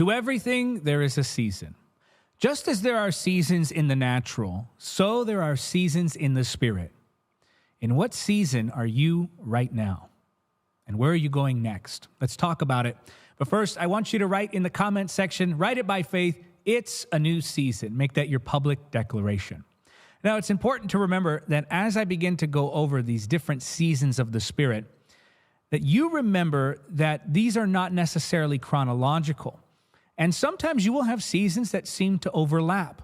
To everything, there is a season. Just as there are seasons in the natural, so there are seasons in the spirit. In what season are you right now? And where are you going next? Let's talk about it. But first, I want you to write in the comment section, write it by faith. It's a new season. Make that your public declaration. Now, it's important to remember that as I begin to go over these different seasons of the Spirit, that you remember that these are not necessarily chronological. And sometimes you will have seasons that seem to overlap.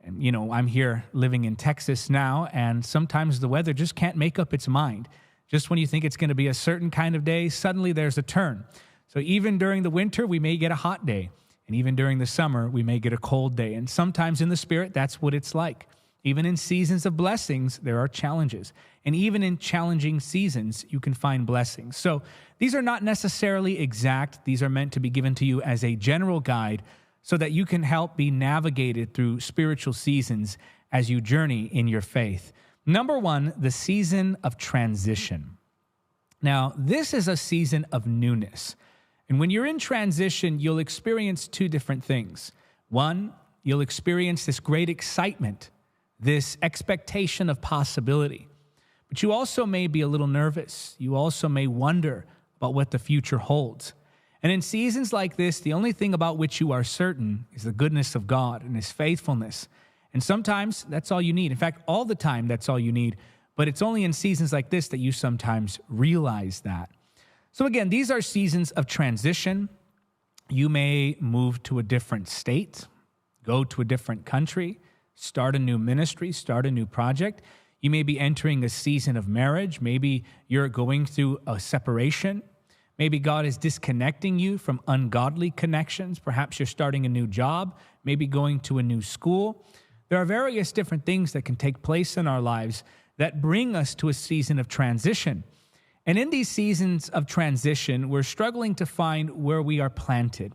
And, you know, I'm here living in Texas now, and sometimes the weather just can't make up its mind. Just when you think it's going to be a certain kind of day, suddenly there's a turn. So even during the winter, we may get a hot day. And even during the summer, we may get a cold day. And sometimes in the spirit, that's what it's like. Even in seasons of blessings, there are challenges. And even in challenging seasons, you can find blessings. So these are not necessarily exact. These are meant to be given to you as a general guide so that you can help be navigated through spiritual seasons as you journey in your faith. Number one, the season of transition. Now, this is a season of newness. And when you're in transition, you'll experience two different things. One, you'll experience this great excitement this expectation of possibility. But you also may be a little nervous. You also may wonder about what the future holds. And in seasons like this, the only thing about which you are certain is the goodness of God and His faithfulness. And sometimes that's all you need. In fact, all the time, that's all you need. But it's only in seasons like this that you sometimes realize that. So, again, these are seasons of transition. You may move to a different state, go to a different country start a new ministry, start a new project. You may be entering a season of marriage. Maybe you're going through a separation. Maybe God is disconnecting you from ungodly connections. Perhaps you're starting a new job, maybe going to a new school. There are various different things that can take place in our lives that bring us to a season of transition. And in these seasons of transition, we're struggling to find where we are planted.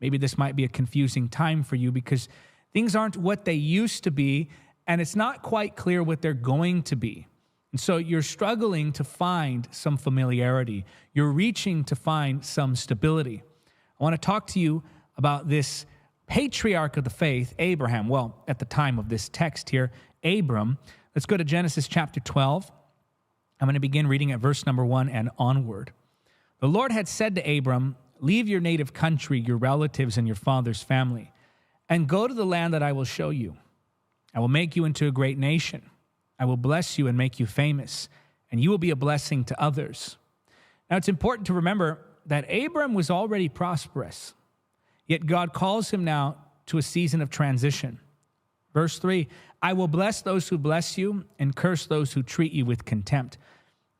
Maybe this might be a confusing time for you because Things aren't what they used to be, and it's not quite clear what they're going to be. And so you're struggling to find some familiarity. You're reaching to find some stability. I want to talk to you about this patriarch of the faith, Abraham. Well, at the time of this text here, Abram. Let's go to Genesis chapter 12. I'm going to begin reading at verse number one and onward. The Lord had said to Abram, Leave your native country, your relatives, and your father's family and go to the land that I will show you. I will make you into a great nation. I will bless you and make you famous, and you will be a blessing to others. Now, it's important to remember that Abram was already prosperous, yet God calls him now to a season of transition. Verse 3 I will bless those who bless you and curse those who treat you with contempt.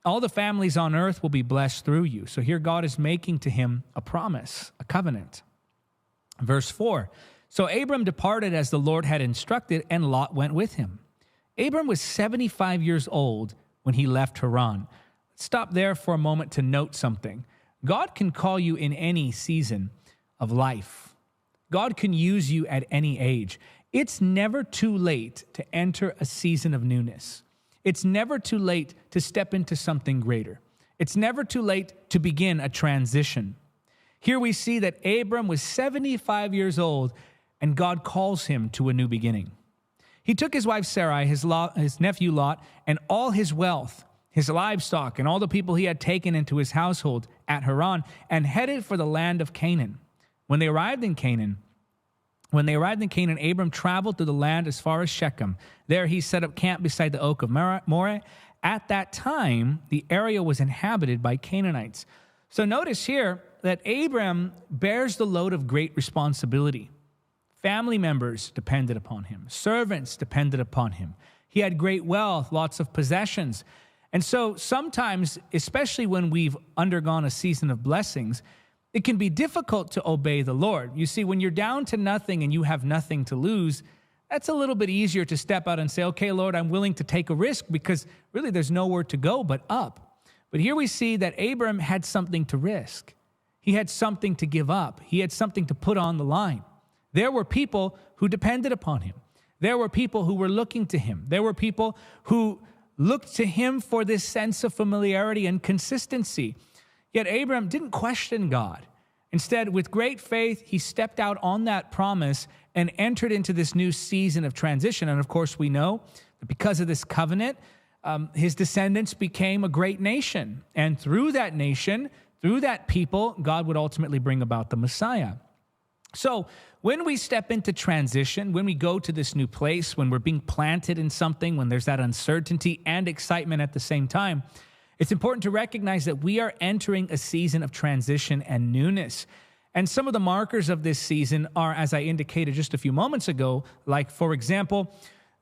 All the families on earth will be blessed through you. So here God is making to him a promise, a covenant. Verse 4 so Abram departed as the Lord had instructed, and Lot went with him. Abram was 75 years old when he left Haran. Stop there for a moment to note something. God can call you in any season of life. God can use you at any age. It's never too late to enter a season of newness. It's never too late to step into something greater. It's never too late to begin a transition. Here we see that Abram was 75 years old and God calls him to a new beginning. He took his wife Sarai, his, his nephew Lot, and all his wealth, his livestock, and all the people he had taken into his household at Haran, and headed for the land of Canaan. When they arrived in Canaan, when they arrived in Canaan, Abram traveled through the land as far as Shechem. There he set up camp beside the oak of Moreh. At that time, the area was inhabited by Canaanites. So notice here that Abram bears the load of great responsibility. Family members depended upon him, servants depended upon him. He had great wealth, lots of possessions. And so sometimes, especially when we've undergone a season of blessings, it can be difficult to obey the Lord. You see, when you're down to nothing and you have nothing to lose, that's a little bit easier to step out and say, okay, Lord, I'm willing to take a risk because really there's nowhere to go but up. But here we see that Abram had something to risk. He had something to give up. He had something to put on the line. There were people who depended upon him. There were people who were looking to him. There were people who looked to him for this sense of familiarity and consistency. Yet Abram didn't question God. Instead, with great faith, he stepped out on that promise and entered into this new season of transition. And of course, we know that because of this covenant, um, his descendants became a great nation. And through that nation, through that people, God would ultimately bring about the Messiah. So, when we step into transition, when we go to this new place, when we're being planted in something, when there's that uncertainty and excitement at the same time, it's important to recognize that we are entering a season of transition and newness. And some of the markers of this season are, as I indicated just a few moments ago, like, for example,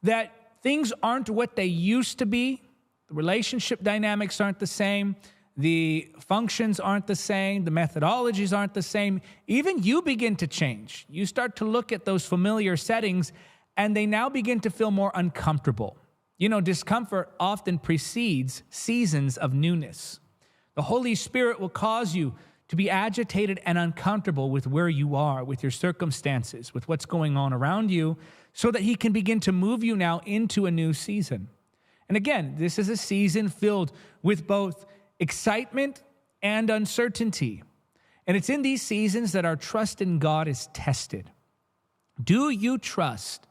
that things aren't what they used to be, the relationship dynamics aren't the same the functions aren't the same, the methodologies aren't the same. Even you begin to change. You start to look at those familiar settings and they now begin to feel more uncomfortable. You know, discomfort often precedes seasons of newness. The Holy Spirit will cause you to be agitated and uncomfortable with where you are, with your circumstances, with what's going on around you, so that He can begin to move you now into a new season. And again, this is a season filled with both excitement and uncertainty. And it's in these seasons that our trust in God is tested. Do you trust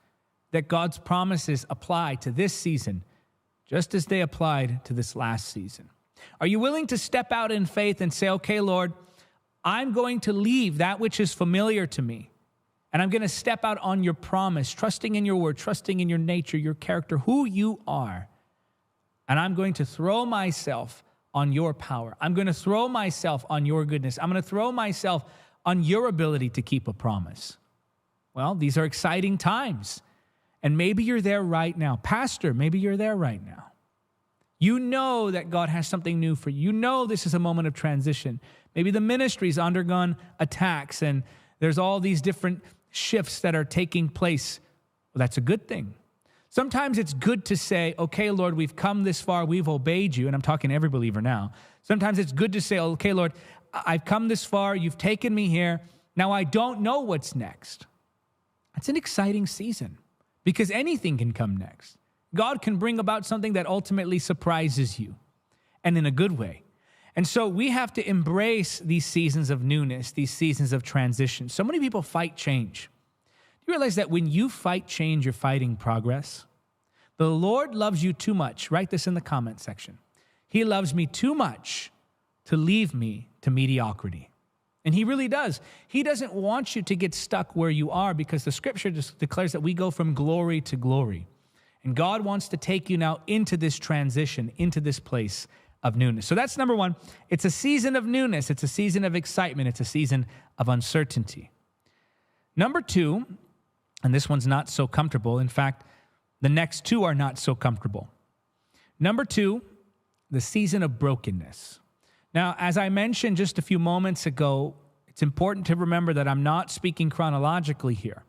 that God's promises apply to this season just as they applied to this last season? Are you willing to step out in faith and say, okay, Lord, I'm going to leave that which is familiar to me, and I'm going to step out on your promise, trusting in your word, trusting in your nature, your character, who you are, and I'm going to throw myself on your power. I'm going to throw myself on your goodness. I'm going to throw myself on your ability to keep a promise. Well, these are exciting times. And maybe you're there right now. Pastor, maybe you're there right now. You know that God has something new for you. You know this is a moment of transition. Maybe the ministry's undergone attacks and there's all these different shifts that are taking place. Well, that's a good thing. Sometimes it's good to say, okay, Lord, we've come this far, we've obeyed you. And I'm talking to every believer now. Sometimes it's good to say, okay, Lord, I've come this far, you've taken me here. Now I don't know what's next. It's an exciting season because anything can come next. God can bring about something that ultimately surprises you and in a good way. And so we have to embrace these seasons of newness, these seasons of transition. So many people fight change. You realize that when you fight change, you're fighting progress? The Lord loves you too much. Write this in the comment section. He loves me too much to leave me to mediocrity. And he really does. He doesn't want you to get stuck where you are because the scripture just declares that we go from glory to glory. And God wants to take you now into this transition, into this place of newness. So that's number one. It's a season of newness, it's a season of excitement, it's a season of uncertainty. Number two, and this one's not so comfortable. In fact, the next two are not so comfortable. Number two, the season of brokenness. Now, as I mentioned just a few moments ago, it's important to remember that I'm not speaking chronologically here.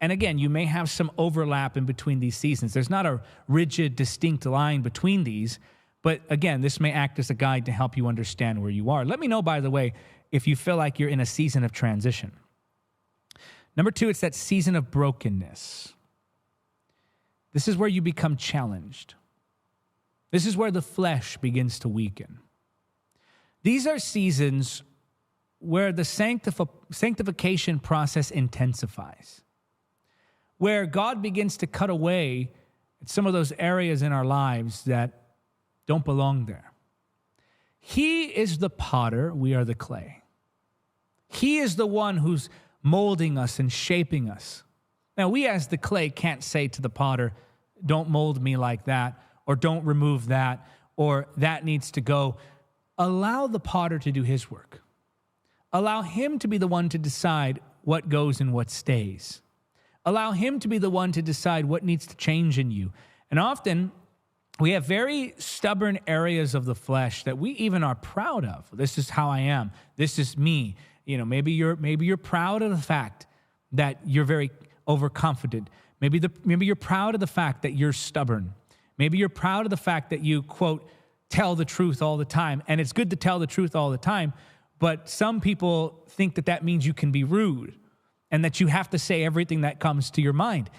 And again, you may have some overlap in between these seasons. There's not a rigid, distinct line between these, but again, this may act as a guide to help you understand where you are. Let me know, by the way, if you feel like you're in a season of transition. Number two, it's that season of brokenness. This is where you become challenged. This is where the flesh begins to weaken. These are seasons where the sanctif- sanctification process intensifies, where God begins to cut away some of those areas in our lives that don't belong there. He is the potter, we are the clay. He is the one who's molding us and shaping us. Now, we as the clay can't say to the potter, don't mold me like that, or don't remove that, or that needs to go. Allow the potter to do his work. Allow him to be the one to decide what goes and what stays. Allow him to be the one to decide what needs to change in you. And often, we have very stubborn areas of the flesh that we even are proud of. This is how I am. This is me you know maybe you're maybe you're proud of the fact that you're very overconfident. Maybe the maybe you're proud of the fact that you're stubborn. Maybe you're proud of the fact that you quote tell the truth all the time. And it's good to tell the truth all the time but some people think that that means you can be rude and that you have to say everything that comes to your mind.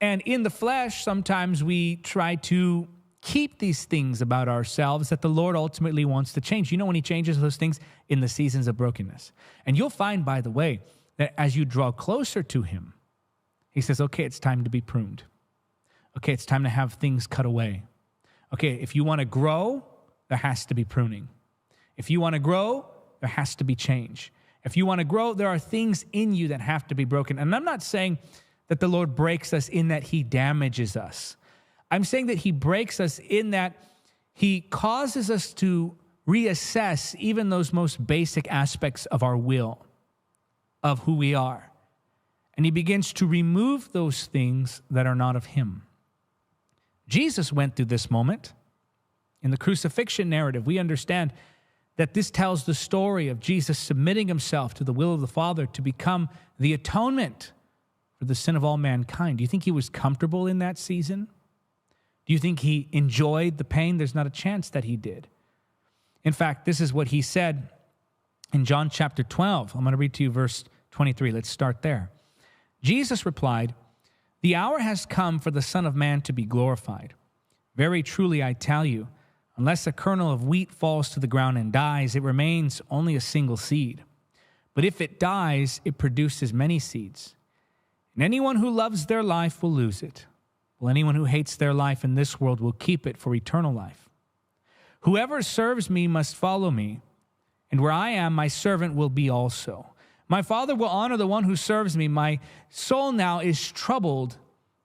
And in the flesh sometimes we try to keep these things about ourselves that the Lord ultimately wants to change. You know when He changes those things? In the seasons of brokenness. And you'll find, by the way, that as you draw closer to Him, He says, okay, it's time to be pruned. Okay, it's time to have things cut away. Okay, if you want to grow, there has to be pruning. If you want to grow, there has to be change. If you want to grow, there are things in you that have to be broken. And I'm not saying that the Lord breaks us in that He damages us. I'm saying that He breaks us in that He causes us to reassess even those most basic aspects of our will, of who we are. And He begins to remove those things that are not of Him. Jesus went through this moment. In the crucifixion narrative, we understand that this tells the story of Jesus submitting himself to the will of the Father to become the atonement for the sin of all mankind. Do you think he was comfortable in that season? Do you think he enjoyed the pain? There's not a chance that he did. In fact, this is what he said in John chapter 12. I'm going to read to you verse 23. Let's start there. Jesus replied, The hour has come for the Son of Man to be glorified. Very truly, I tell you, unless a kernel of wheat falls to the ground and dies, it remains only a single seed. But if it dies, it produces many seeds. And anyone who loves their life will lose it, while anyone who hates their life in this world will keep it for eternal life. Whoever serves me must follow me, and where I am, my servant will be also. My Father will honor the one who serves me. My soul now is troubled.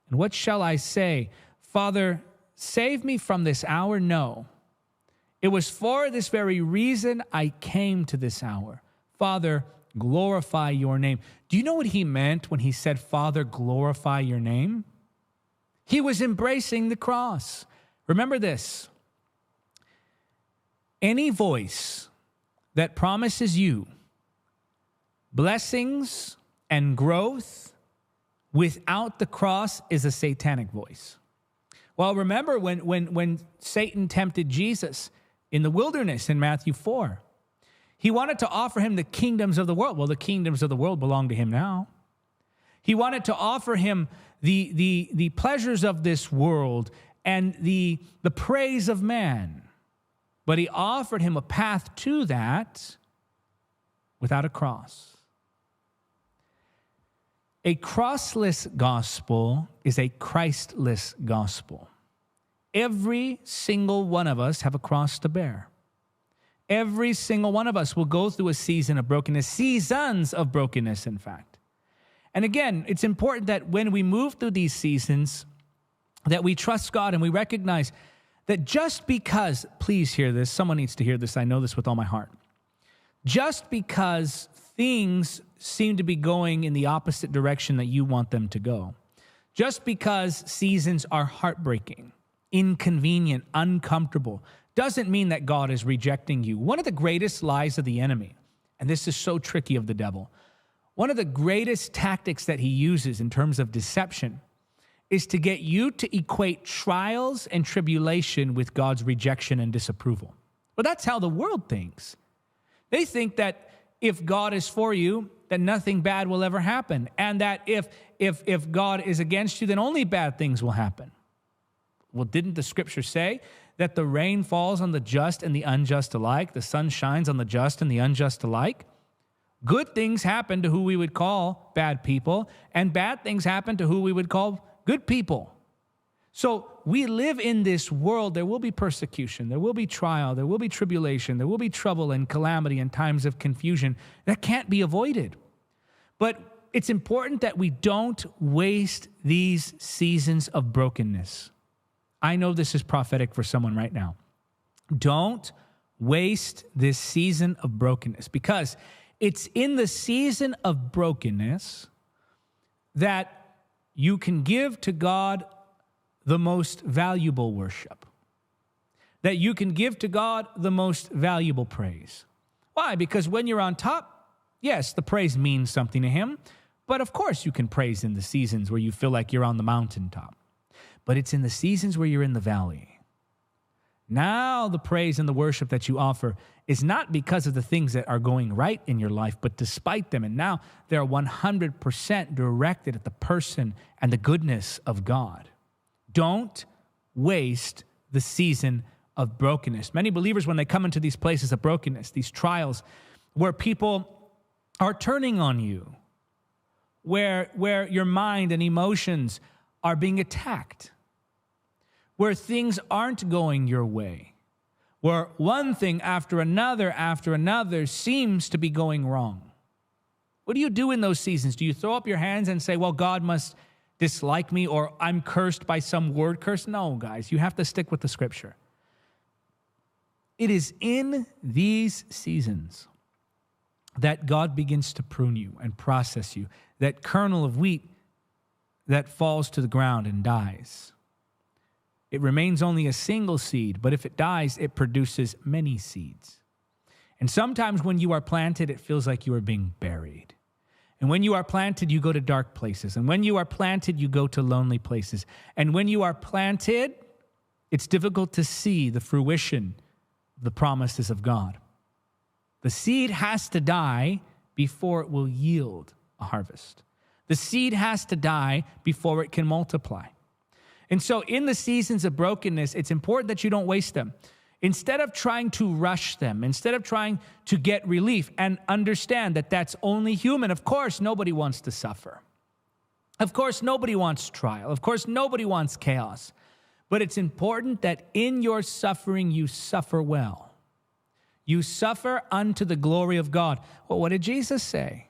And what shall I say? Father, save me from this hour? No. It was for this very reason I came to this hour. Father, glorify your name. Do you know what he meant when he said, Father, glorify your name? He was embracing the cross. Remember this any voice that promises you blessings and growth without the cross is a satanic voice. Well, remember when, when, when Satan tempted Jesus in the wilderness in Matthew 4. He wanted to offer him the kingdoms of the world. Well, the kingdoms of the world belong to him now. He wanted to offer him the, the, the pleasures of this world and the, the praise of man. But he offered him a path to that without a cross. A crossless gospel is a Christless gospel. Every single one of us have a cross to bear. Every single one of us will go through a season of brokenness, seasons of brokenness, in fact. And again, it's important that when we move through these seasons, that we trust God and we recognize that just because, please hear this, someone needs to hear this, I know this with all my heart. Just because things seem to be going in the opposite direction that you want them to go, just because seasons are heartbreaking, inconvenient, uncomfortable, doesn't mean that God is rejecting you. One of the greatest lies of the enemy, and this is so tricky of the devil, one of the greatest tactics that he uses in terms of deception is to get you to equate trials and tribulation with God's rejection and disapproval. Well, that's how the world thinks. They think that if God is for you, that nothing bad will ever happen, and that if if if God is against you, then only bad things will happen. Well, didn't the scripture say that the rain falls on the just and the unjust alike, the sun shines on the just and the unjust alike. Good things happen to who we would call bad people, and bad things happen to who we would call good people. So we live in this world. There will be persecution, there will be trial, there will be tribulation, there will be trouble and calamity and times of confusion that can't be avoided. But it's important that we don't waste these seasons of brokenness. I know this is prophetic for someone right now. Don't waste this season of brokenness because it's in the season of brokenness that you can give to God the most valuable worship, that you can give to God the most valuable praise. Why? Because when you're on top, yes, the praise means something to Him, but of course you can praise in the seasons where you feel like you're on the mountaintop but it's in the seasons where you're in the valley. Now, the praise and the worship that you offer is not because of the things that are going right in your life, but despite them. And now they're 100% directed at the person and the goodness of God. Don't waste the season of brokenness. Many believers, when they come into these places of brokenness, these trials where people are turning on you, where, where your mind and emotions are being attacked, where things aren't going your way, where one thing after another after another seems to be going wrong. What do you do in those seasons? Do you throw up your hands and say, Well, God must dislike me or I'm cursed by some word curse? No, guys, you have to stick with the scripture. It is in these seasons that God begins to prune you and process you, that kernel of wheat that falls to the ground and dies. It remains only a single seed, but if it dies, it produces many seeds. And sometimes when you are planted, it feels like you are being buried. And when you are planted, you go to dark places. And when you are planted, you go to lonely places. And when you are planted, it's difficult to see the fruition of the promises of God. The seed has to die before it will yield a harvest. The seed has to die before it can multiply. And so, in the seasons of brokenness, it's important that you don't waste them instead of trying to rush them, instead of trying to get relief and understand that that's only human, of course, nobody wants to suffer. Of course, nobody wants trial. Of course, nobody wants chaos. But it's important that in your suffering, you suffer well. You suffer unto the glory of God. Well, what did Jesus say?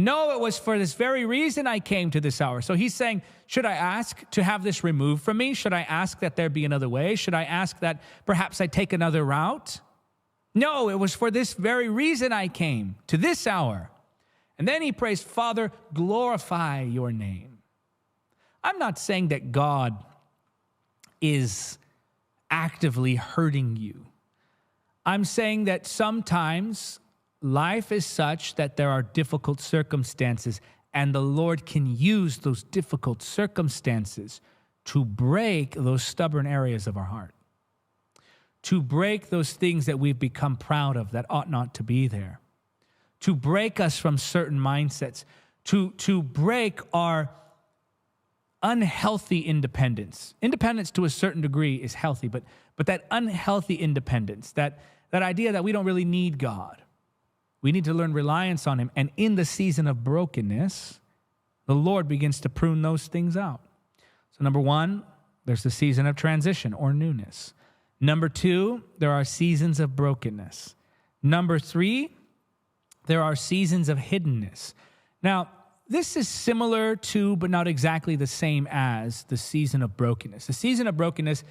No, it was for this very reason I came to this hour. So he's saying, Should I ask to have this removed from me? Should I ask that there be another way? Should I ask that perhaps I take another route? No, it was for this very reason I came to this hour. And then he prays, Father, glorify your name. I'm not saying that God is actively hurting you. I'm saying that sometimes life is such that there are difficult circumstances, and the Lord can use those difficult circumstances to break those stubborn areas of our heart, to break those things that we've become proud of that ought not to be there, to break us from certain mindsets, to, to break our unhealthy independence. Independence to a certain degree is healthy, but, but that unhealthy independence, that, that idea that we don't really need God, we need to learn reliance on Him. And in the season of brokenness, the Lord begins to prune those things out. So, number one, there's the season of transition or newness. Number two, there are seasons of brokenness. Number three, there are seasons of hiddenness. Now, this is similar to, but not exactly the same as, the season of brokenness. The season of brokenness,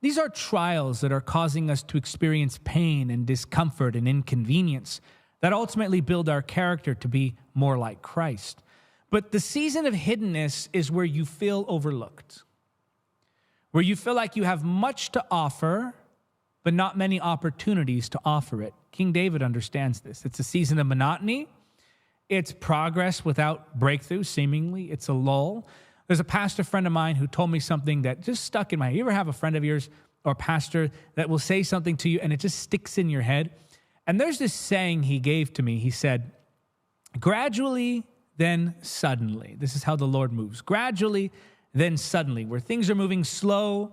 these are trials that are causing us to experience pain and discomfort and inconvenience that ultimately build our character to be more like Christ. But the season of hiddenness is where you feel overlooked, where you feel like you have much to offer, but not many opportunities to offer it. King David understands this. It's a season of monotony, it's progress without breakthrough, seemingly, it's a lull. There's a pastor friend of mine who told me something that just stuck in my head. You ever have a friend of yours or pastor that will say something to you and it just sticks in your head? And there's this saying he gave to me. He said, gradually, then suddenly. This is how the Lord moves. Gradually, then suddenly, where things are moving slow,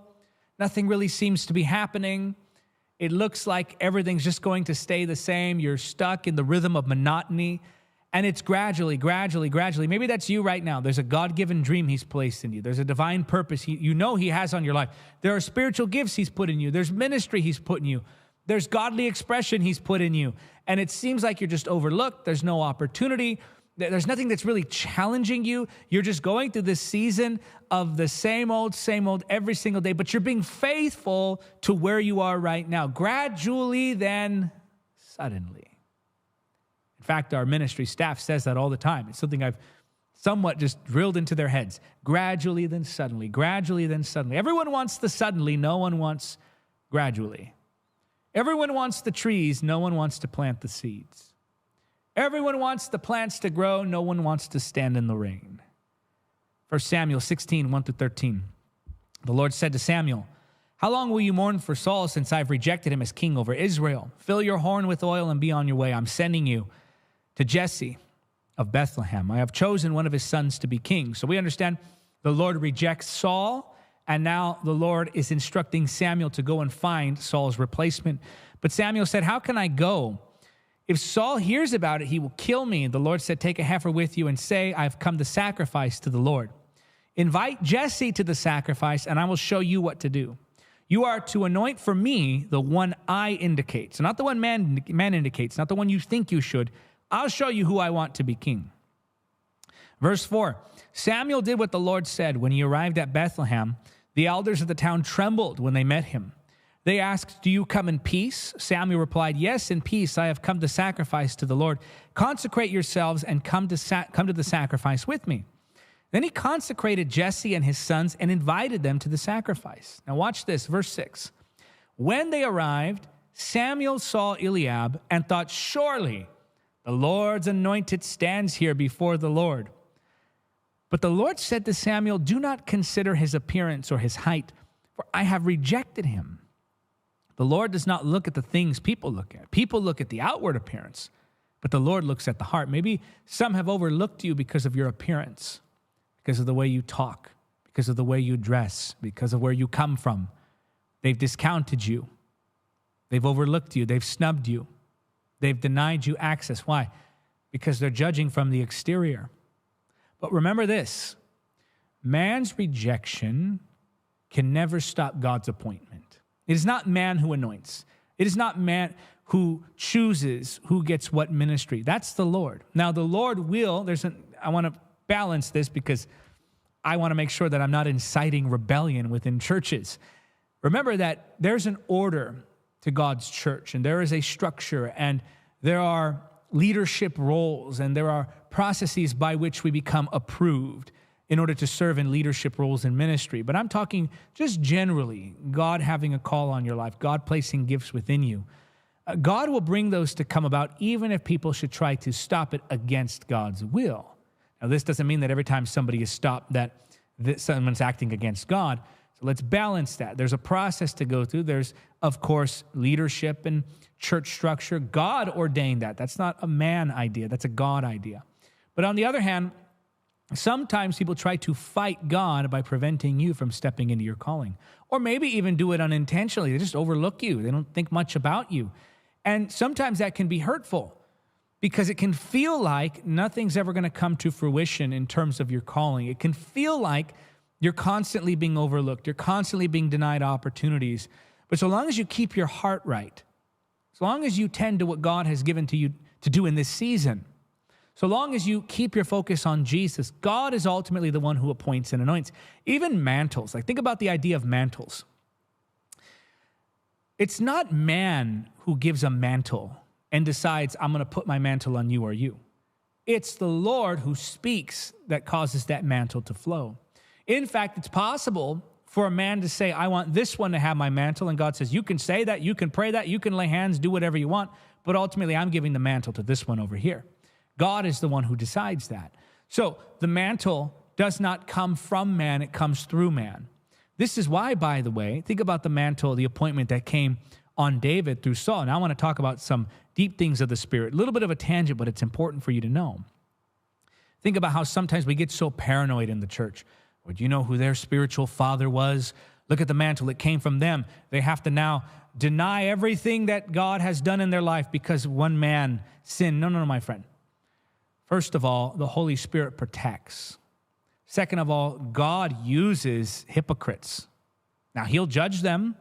nothing really seems to be happening. It looks like everything's just going to stay the same. You're stuck in the rhythm of monotony. And it's gradually, gradually, gradually. Maybe that's you right now. There's a God given dream He's placed in you. There's a divine purpose he, you know He has on your life. There are spiritual gifts He's put in you. There's ministry He's put in you. There's godly expression He's put in you. And it seems like you're just overlooked. There's no opportunity. There's nothing that's really challenging you. You're just going through this season of the same old, same old every single day, but you're being faithful to where you are right now. Gradually, then suddenly. In fact, our ministry staff says that all the time. It's something I've somewhat just drilled into their heads. Gradually, then suddenly. Gradually, then suddenly. Everyone wants the suddenly, no one wants gradually. Everyone wants the trees, no one wants to plant the seeds. Everyone wants the plants to grow, no one wants to stand in the rain. 1 Samuel 16, 1 through 13. The Lord said to Samuel, How long will you mourn for Saul since I've rejected him as king over Israel? Fill your horn with oil and be on your way. I'm sending you to Jesse of Bethlehem. I have chosen one of his sons to be king. So we understand the Lord rejects Saul And now the Lord is instructing Samuel to go and find Saul's replacement. But Samuel said, How can I go? If Saul hears about it, he will kill me. The Lord said, Take a heifer with you and say, I've come to sacrifice to the Lord. Invite Jesse to the sacrifice, and I will show you what to do. You are to anoint for me the one I indicate. So, not the one man, man indicates, not the one you think you should. I'll show you who I want to be king. Verse 4 Samuel did what the Lord said. When he arrived at Bethlehem, the elders of the town trembled when they met him. They asked, Do you come in peace? Samuel replied, Yes, in peace. I have come to sacrifice to the Lord. Consecrate yourselves and come to, sa- come to the sacrifice with me. Then he consecrated Jesse and his sons and invited them to the sacrifice. Now, watch this, verse 6. When they arrived, Samuel saw Eliab and thought, Surely the Lord's anointed stands here before the Lord. But the Lord said to Samuel, Do not consider his appearance or his height, for I have rejected him. The Lord does not look at the things people look at. People look at the outward appearance, but the Lord looks at the heart. Maybe some have overlooked you because of your appearance, because of the way you talk, because of the way you dress, because of where you come from. They've discounted you. They've overlooked you. They've snubbed you. They've denied you access. Why? Because they're judging from the exterior. But remember this man's rejection can never stop God's appointment. It is not man who anoints, it is not man who chooses who gets what ministry. That's the Lord. Now, the Lord will, there's an, I want to balance this because I want to make sure that I'm not inciting rebellion within churches. Remember that there's an order to God's church and there is a structure and there are leadership roles and there are processes by which we become approved in order to serve in leadership roles in ministry. But I'm talking just generally God having a call on your life, God placing gifts within you. Uh, God will bring those to come about even if people should try to stop it against God's will. Now, this doesn't mean that every time somebody is stopped that, that someone's acting against God. Let's balance that. There's a process to go through. There's, of course, leadership and church structure. God ordained that. That's not a man idea, that's a God idea. But on the other hand, sometimes people try to fight God by preventing you from stepping into your calling, or maybe even do it unintentionally. They just overlook you, they don't think much about you. And sometimes that can be hurtful because it can feel like nothing's ever going to come to fruition in terms of your calling. It can feel like you're constantly being overlooked, you're constantly being denied opportunities. But so long as you keep your heart right, as long as you tend to what God has given to you to do in this season, so long as you keep your focus on Jesus, God is ultimately the one who appoints and anoints. Even mantles, like think about the idea of mantles. It's not man who gives a mantle and decides, I'm going to put my mantle on you or you. It's the Lord who speaks that causes that mantle to flow. In fact, it's possible for a man to say, I want this one to have my mantle. And God says, You can say that, you can pray that, you can lay hands, do whatever you want. But ultimately, I'm giving the mantle to this one over here. God is the one who decides that. So the mantle does not come from man, it comes through man. This is why, by the way, think about the mantle, the appointment that came on David through Saul. And I want to talk about some deep things of the Spirit. A little bit of a tangent, but it's important for you to know. Think about how sometimes we get so paranoid in the church. Would you know who their spiritual father was? Look at the mantle, it came from them. They have to now deny everything that God has done in their life because one man sinned. No, no, no, my friend. First of all, the Holy Spirit protects. Second of all, God uses hypocrites. Now, He'll judge them.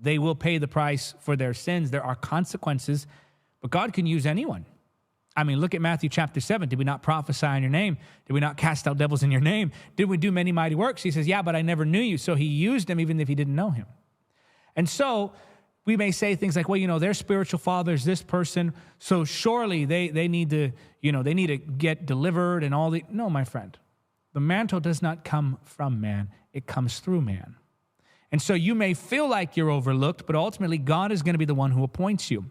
They will pay the price for their sins. There are consequences, but God can use anyone. I mean, look at Matthew chapter 7. Did we not prophesy in your name? Did we not cast out devils in your name? Did we do many mighty works? He says, Yeah, but I never knew you. So he used them even if he didn't know him. And so we may say things like, well, you know, their spiritual father is this person, so surely they, they need to, you know, they need to get delivered and all the. No, my friend. The mantle does not come from man, it comes through man. And so you may feel like you're overlooked, but ultimately God is going to be the one who appoints you.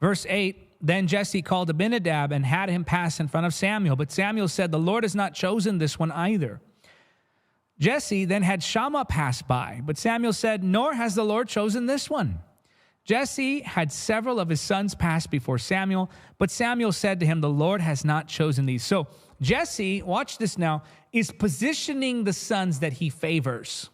Verse 8 Then Jesse called Abinadab and had him pass in front of Samuel. But Samuel said, The Lord has not chosen this one either. Jesse then had Shammah pass by, but Samuel said, Nor has the Lord chosen this one. Jesse had several of his sons pass before Samuel, but Samuel said to him, The Lord has not chosen these. So Jesse, watch this now, is positioning the sons that he favors.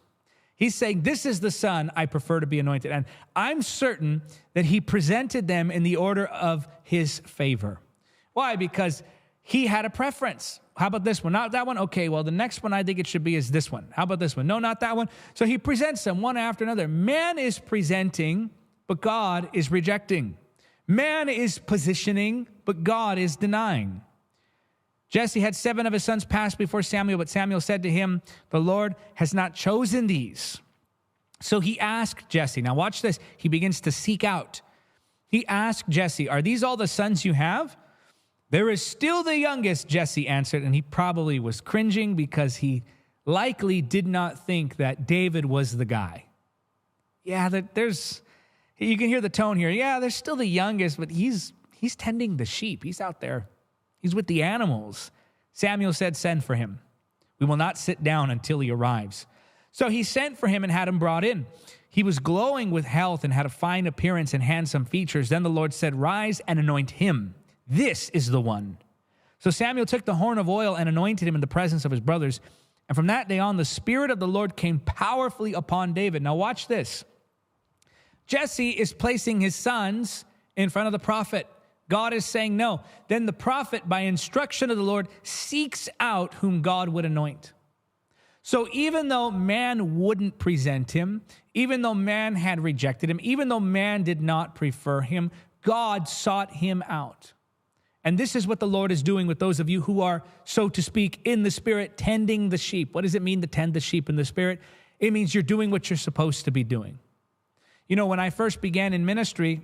He's saying, This is the son I prefer to be anointed. And I'm certain that he presented them in the order of his favor. Why? Because he had a preference. How about this one? Not that one? Okay, well, the next one I think it should be is this one. How about this one? No, not that one. So he presents them one after another. Man is presenting, but God is rejecting. Man is positioning, but God is denying. Jesse had seven of his sons pass before Samuel, but Samuel said to him, The Lord has not chosen these. So he asked Jesse. Now, watch this. He begins to seek out. He asked Jesse, Are these all the sons you have? There is still the youngest, Jesse answered, and he probably was cringing because he likely did not think that David was the guy. Yeah, there's, you can hear the tone here. Yeah, there's still the youngest, but he's, he's tending the sheep. He's out there He's with the animals. Samuel said, Send for him. We will not sit down until he arrives. So he sent for him and had him brought in. He was glowing with health and had a fine appearance and handsome features. Then the Lord said, Rise and anoint him. This is the one. So Samuel took the horn of oil and anointed him in the presence of his brothers. And from that day on, the Spirit of the Lord came powerfully upon David. Now, watch this. Jesse is placing his sons in front of the prophet. God is saying no. Then the prophet, by instruction of the Lord, seeks out whom God would anoint. So even though man wouldn't present him, even though man had rejected him, even though man did not prefer him, God sought him out. And this is what the Lord is doing with those of you who are, so to speak, in the spirit, tending the sheep. What does it mean to tend the sheep in the spirit? It means you're doing what you're supposed to be doing. You know, when I first began in ministry,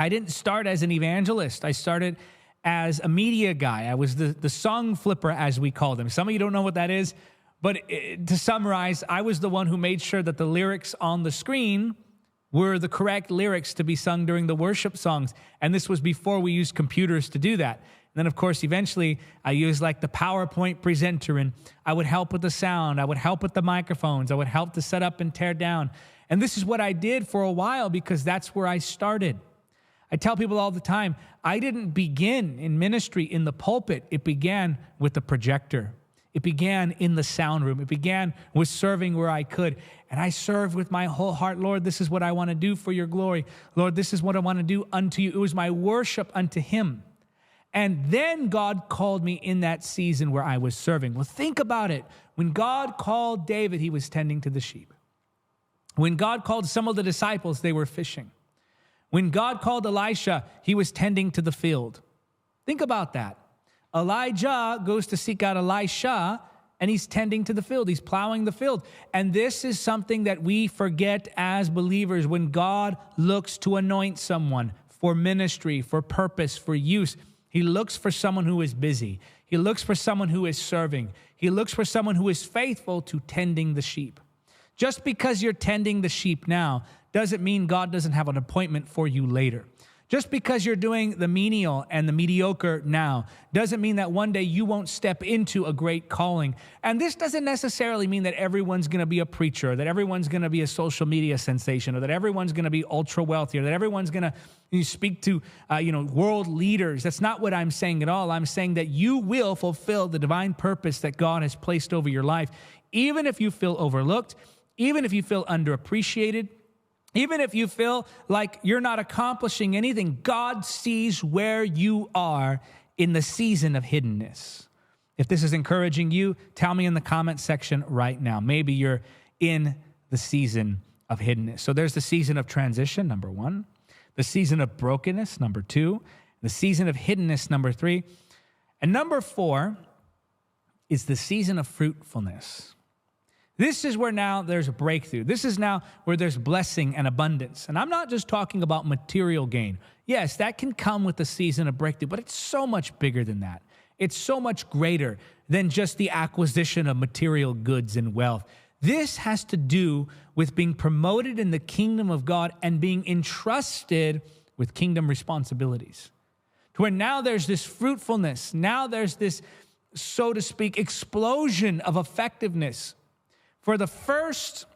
I didn't start as an evangelist. I started as a media guy. I was the, the song flipper, as we call them. Some of you don't know what that is, but it, to summarize, I was the one who made sure that the lyrics on the screen were the correct lyrics to be sung during the worship songs. And this was before we used computers to do that. And then, of course, eventually I used like the PowerPoint presenter and I would help with the sound. I would help with the microphones. I would help to set up and tear down. And this is what I did for a while because that's where I started. I tell people all the time, I didn't begin in ministry in the pulpit. It began with the projector. It began in the sound room. It began with serving where I could. And I served with my whole heart. Lord, this is what I want to do for your glory. Lord, this is what I want to do unto you. It was my worship unto him. And then God called me in that season where I was serving. Well, think about it. When God called David, he was tending to the sheep. When God called some of the disciples, they were fishing. When God called Elisha, he was tending to the field. Think about that. Elijah goes to seek out Elisha and he's tending to the field. He's plowing the field. And this is something that we forget as believers when God looks to anoint someone for ministry, for purpose, for use. He looks for someone who is busy. He looks for someone who is serving. He looks for someone who is faithful to tending the sheep. Just because you're tending the sheep now doesn't mean God doesn't have an appointment for you later. Just because you're doing the menial and the mediocre now doesn't mean that one day you won't step into a great calling. And this doesn't necessarily mean that everyone's going to be a preacher, that everyone's going to be a social media sensation, or that everyone's going to be ultra wealthy, or that everyone's going to speak to uh, you know world leaders. That's not what I'm saying at all. I'm saying that you will fulfill the divine purpose that God has placed over your life, even if you feel overlooked, even if you feel underappreciated even if you feel like you're not accomplishing anything, God sees where you are in the season of hiddenness. If this is encouraging you, tell me in the comment section right now. Maybe you're in the season of hiddenness. So there's the season of transition, number one, the season of brokenness, number two, the season of hiddenness, number three. And number four is the season of fruitfulness. This is where now there's a breakthrough. This is now where there's blessing and abundance. And I'm not just talking about material gain. Yes, that can come with the season of breakthrough, but it's so much bigger than that. It's so much greater than just the acquisition of material goods and wealth. This has to do with being promoted in the kingdom of God and being entrusted with kingdom responsibilities. To where now there's this fruitfulness, now there's this, so to speak, explosion of effectiveness for the first,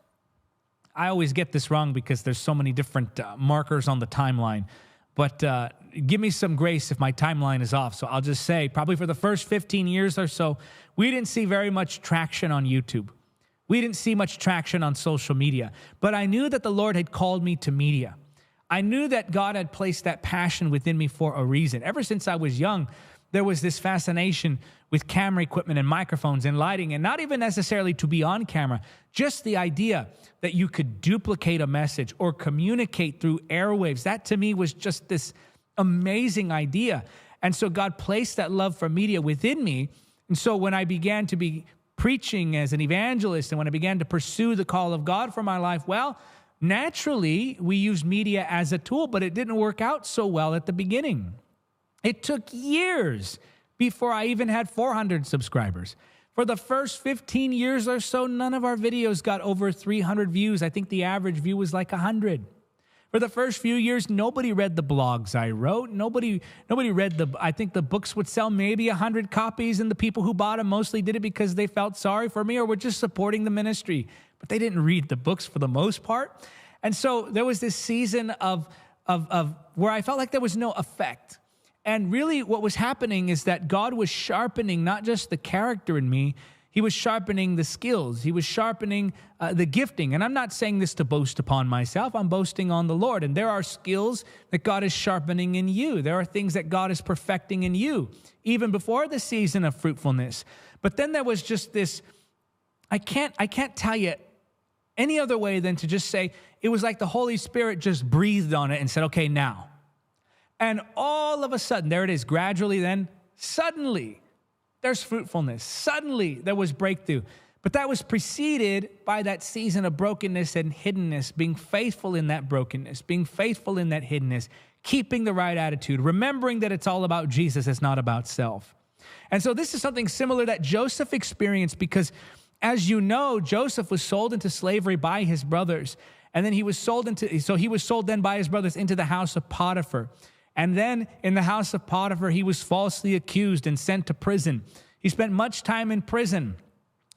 I always get this wrong because there's so many different uh, markers on the timeline. But uh, give me some grace if my timeline is off. So I'll just say, probably for the first 15 years or so, we didn't see very much traction on YouTube. We didn't see much traction on social media. But I knew that the Lord had called me to media. I knew that God had placed that passion within me for a reason. Ever since I was young, there was this fascination with camera equipment and microphones and lighting, and not even necessarily to be on camera, just the idea that you could duplicate a message or communicate through airwaves. That to me was just this amazing idea. And so God placed that love for media within me. And so when I began to be preaching as an evangelist and when I began to pursue the call of God for my life, well, naturally we used media as a tool, but it didn't work out so well at the beginning. It took years before I even had 400 subscribers. For the first 15 years or so, none of our videos got over 300 views. I think the average view was like 100. For the first few years, nobody read the blogs I wrote. Nobody, nobody read the. I think the books would sell maybe hundred copies, and the people who bought them mostly did it because they felt sorry for me or were just supporting the ministry. But they didn't read the books for the most part. And so there was this season of, of, of where I felt like there was no effect. And really, what was happening is that God was sharpening not just the character in me, He was sharpening the skills, He was sharpening uh, the gifting. And I'm not saying this to boast upon myself, I'm boasting on the Lord. And there are skills that God is sharpening in you, there are things that God is perfecting in you, even before the season of fruitfulness. But then there was just this I can't, I can't tell you any other way than to just say it was like the Holy Spirit just breathed on it and said, okay, now. And all of a sudden, there it is, gradually, then, suddenly, there's fruitfulness. Suddenly, there was breakthrough. But that was preceded by that season of brokenness and hiddenness, being faithful in that brokenness, being faithful in that hiddenness, keeping the right attitude, remembering that it's all about Jesus, it's not about self. And so, this is something similar that Joseph experienced because, as you know, Joseph was sold into slavery by his brothers. And then he was sold into, so he was sold then by his brothers into the house of Potiphar. And then in the house of Potiphar, he was falsely accused and sent to prison. He spent much time in prison.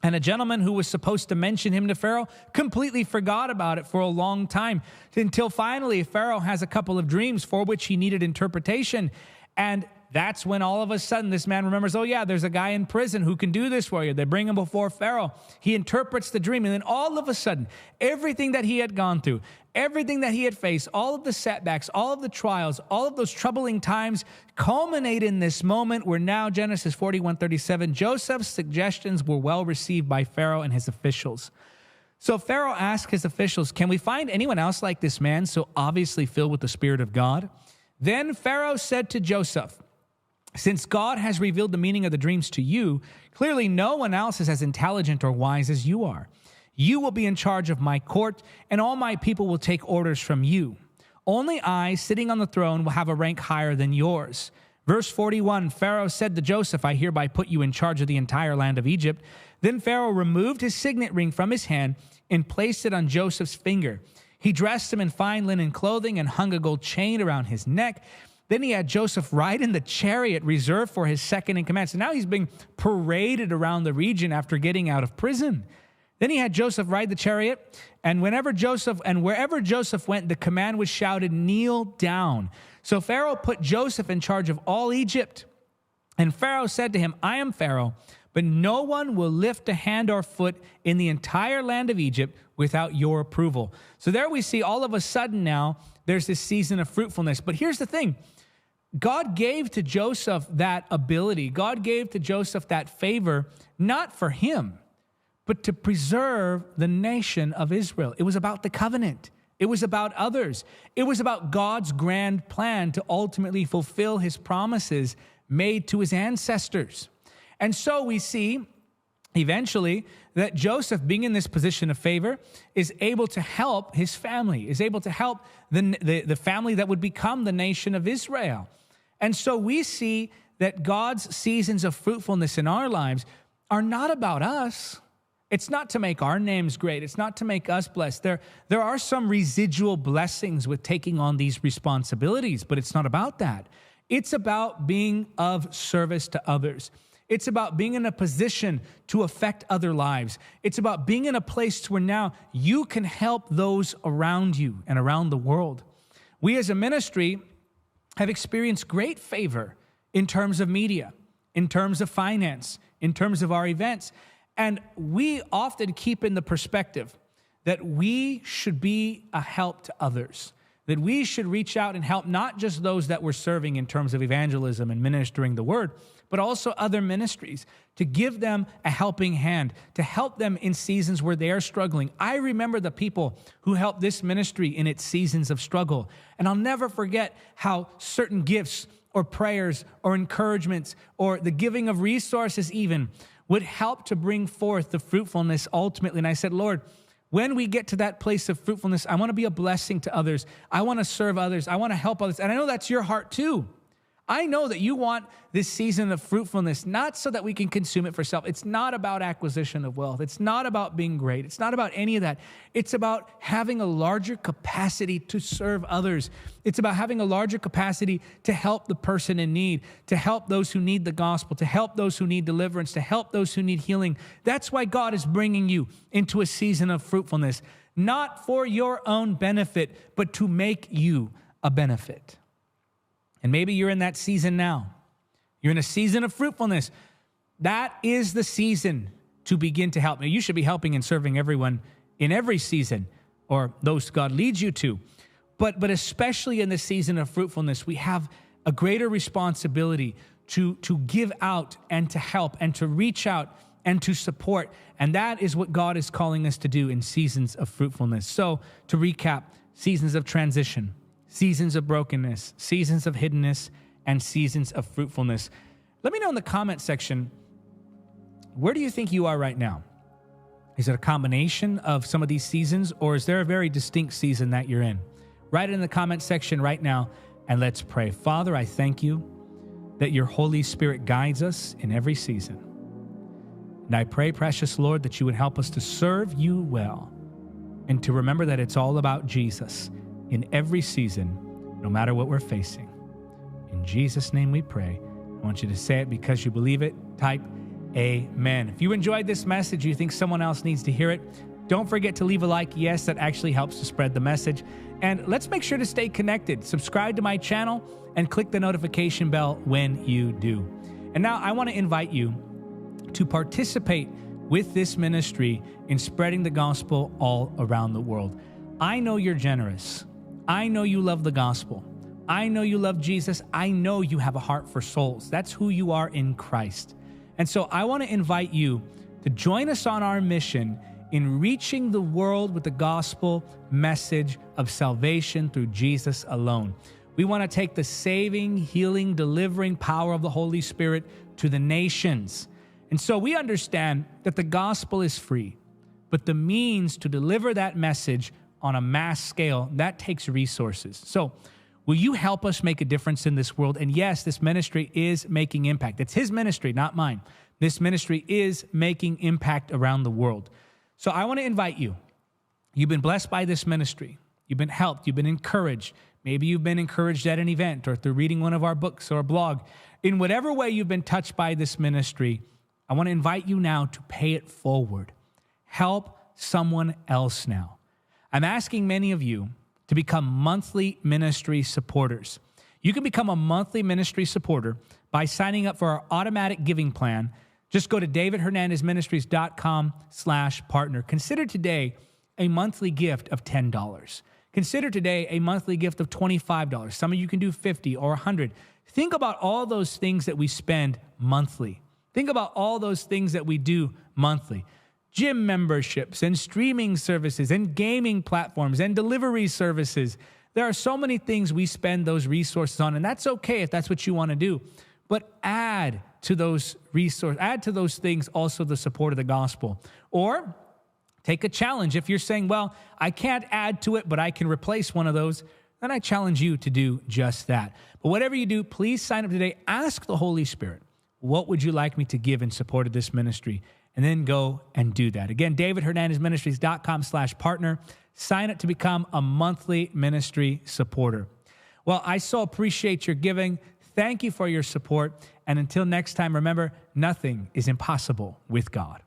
And a gentleman who was supposed to mention him to Pharaoh completely forgot about it for a long time until finally Pharaoh has a couple of dreams for which he needed interpretation. And that's when all of a sudden this man remembers, oh, yeah, there's a guy in prison who can do this for you. They bring him before Pharaoh. He interprets the dream. And then all of a sudden, everything that he had gone through, everything that he had faced, all of the setbacks, all of the trials, all of those troubling times culminate in this moment where now Genesis 41 37, Joseph's suggestions were well received by Pharaoh and his officials. So Pharaoh asked his officials, Can we find anyone else like this man, so obviously filled with the Spirit of God? Then Pharaoh said to Joseph, since God has revealed the meaning of the dreams to you, clearly no one else is as intelligent or wise as you are. You will be in charge of my court, and all my people will take orders from you. Only I, sitting on the throne, will have a rank higher than yours. Verse 41 Pharaoh said to Joseph, I hereby put you in charge of the entire land of Egypt. Then Pharaoh removed his signet ring from his hand and placed it on Joseph's finger. He dressed him in fine linen clothing and hung a gold chain around his neck. Then he had Joseph ride in the chariot reserved for his second in command. So now he's being paraded around the region after getting out of prison. Then he had Joseph ride the chariot, and whenever Joseph and wherever Joseph went, the command was shouted, Kneel down. So Pharaoh put Joseph in charge of all Egypt. And Pharaoh said to him, I am Pharaoh, but no one will lift a hand or foot in the entire land of Egypt without your approval. So there we see all of a sudden now there's this season of fruitfulness. But here's the thing God gave to Joseph that ability, God gave to Joseph that favor, not for him, but to preserve the nation of Israel. It was about the covenant. It was about others. It was about God's grand plan to ultimately fulfill his promises made to his ancestors. And so we see eventually that Joseph, being in this position of favor, is able to help his family, is able to help the, the, the family that would become the nation of Israel. And so we see that God's seasons of fruitfulness in our lives are not about us. It's not to make our names great. It's not to make us blessed. There, there are some residual blessings with taking on these responsibilities, but it's not about that. It's about being of service to others. It's about being in a position to affect other lives. It's about being in a place where now you can help those around you and around the world. We as a ministry have experienced great favor in terms of media, in terms of finance, in terms of our events. And we often keep in the perspective that we should be a help to others, that we should reach out and help not just those that we're serving in terms of evangelism and ministering the word, but also other ministries to give them a helping hand, to help them in seasons where they are struggling. I remember the people who helped this ministry in its seasons of struggle. And I'll never forget how certain gifts or prayers or encouragements or the giving of resources, even, would help to bring forth the fruitfulness ultimately. And I said, Lord, when we get to that place of fruitfulness, I want to be a blessing to others. I want to serve others. I want to help others. And I know that's your heart too. I know that you want this season of fruitfulness, not so that we can consume it for self. It's not about acquisition of wealth. It's not about being great. It's not about any of that. It's about having a larger capacity to serve others. It's about having a larger capacity to help the person in need, to help those who need the gospel, to help those who need deliverance, to help those who need healing. That's why God is bringing you into a season of fruitfulness, not for your own benefit, but to make you a benefit. And maybe you're in that season now. You're in a season of fruitfulness. That is the season to begin to help. Now, you should be helping and serving everyone in every season or those God leads you to. But, but especially in the season of fruitfulness, we have a greater responsibility to, to give out and to help and to reach out and to support. And that is what God is calling us to do in seasons of fruitfulness. So, to recap, seasons of transition, seasons of brokenness, seasons of hiddenness, and seasons of fruitfulness. Let me know in the comment section where do you think you are right now? Is it a combination of some of these seasons, or is there a very distinct season that you're in? Write it in the comment section right now, and let's pray. Father, I thank you that your Holy Spirit guides us in every season. And I pray, precious Lord, that you would help us to serve you well and to remember that it's all about Jesus in every season, no matter what we're facing. In Jesus' name we pray. I want you to say it because you believe it. Type Amen. If you enjoyed this message, you think someone else needs to hear it, don't forget to leave a like. Yes, that actually helps to spread the message. And let's make sure to stay connected. Subscribe to my channel and click the notification bell when you do. And now I want to invite you to participate with this ministry in spreading the gospel all around the world. I know you're generous. I know you love the gospel. I know you love Jesus. I know you have a heart for souls. That's who you are in Christ. And so I want to invite you to join us on our mission in reaching the world with the gospel message of salvation through Jesus alone. We want to take the saving, healing, delivering power of the Holy Spirit to the nations. And so we understand that the gospel is free, but the means to deliver that message on a mass scale, that takes resources. So, will you help us make a difference in this world? And yes, this ministry is making impact. It's his ministry, not mine. This ministry is making impact around the world. So, I want to invite you. You've been blessed by this ministry. You've been helped. You've been encouraged. Maybe you've been encouraged at an event or through reading one of our books or a blog. In whatever way you've been touched by this ministry, I want to invite you now to pay it forward. Help someone else now. I'm asking many of you to become monthly ministry supporters. You can become a monthly ministry supporter by signing up for our automatic giving plan. Just go to davidhernandezministries.com slash partner. Consider today a monthly gift of $10. Consider today a monthly gift of $25. Some of you can do 50 or 100. Think about all those things that we spend monthly. Think about all those things that we do monthly gym memberships and streaming services and gaming platforms and delivery services. There are so many things we spend those resources on, and that's okay if that's what you want to do. But add to those resources, add to those things also the support of the gospel. Or take a challenge. If you're saying, well, I can't add to it, but I can replace one of those, then I challenge you to do just that. But whatever you do, please sign up today. Ask the Holy Spirit, what would you like me to give in support of this ministry? And then go and do that. Again, davidhernandezministries.com slash partner. Sign up to become a monthly ministry supporter. Well, I so appreciate your giving. Thank you for your support. And until next time, remember, nothing is impossible with God.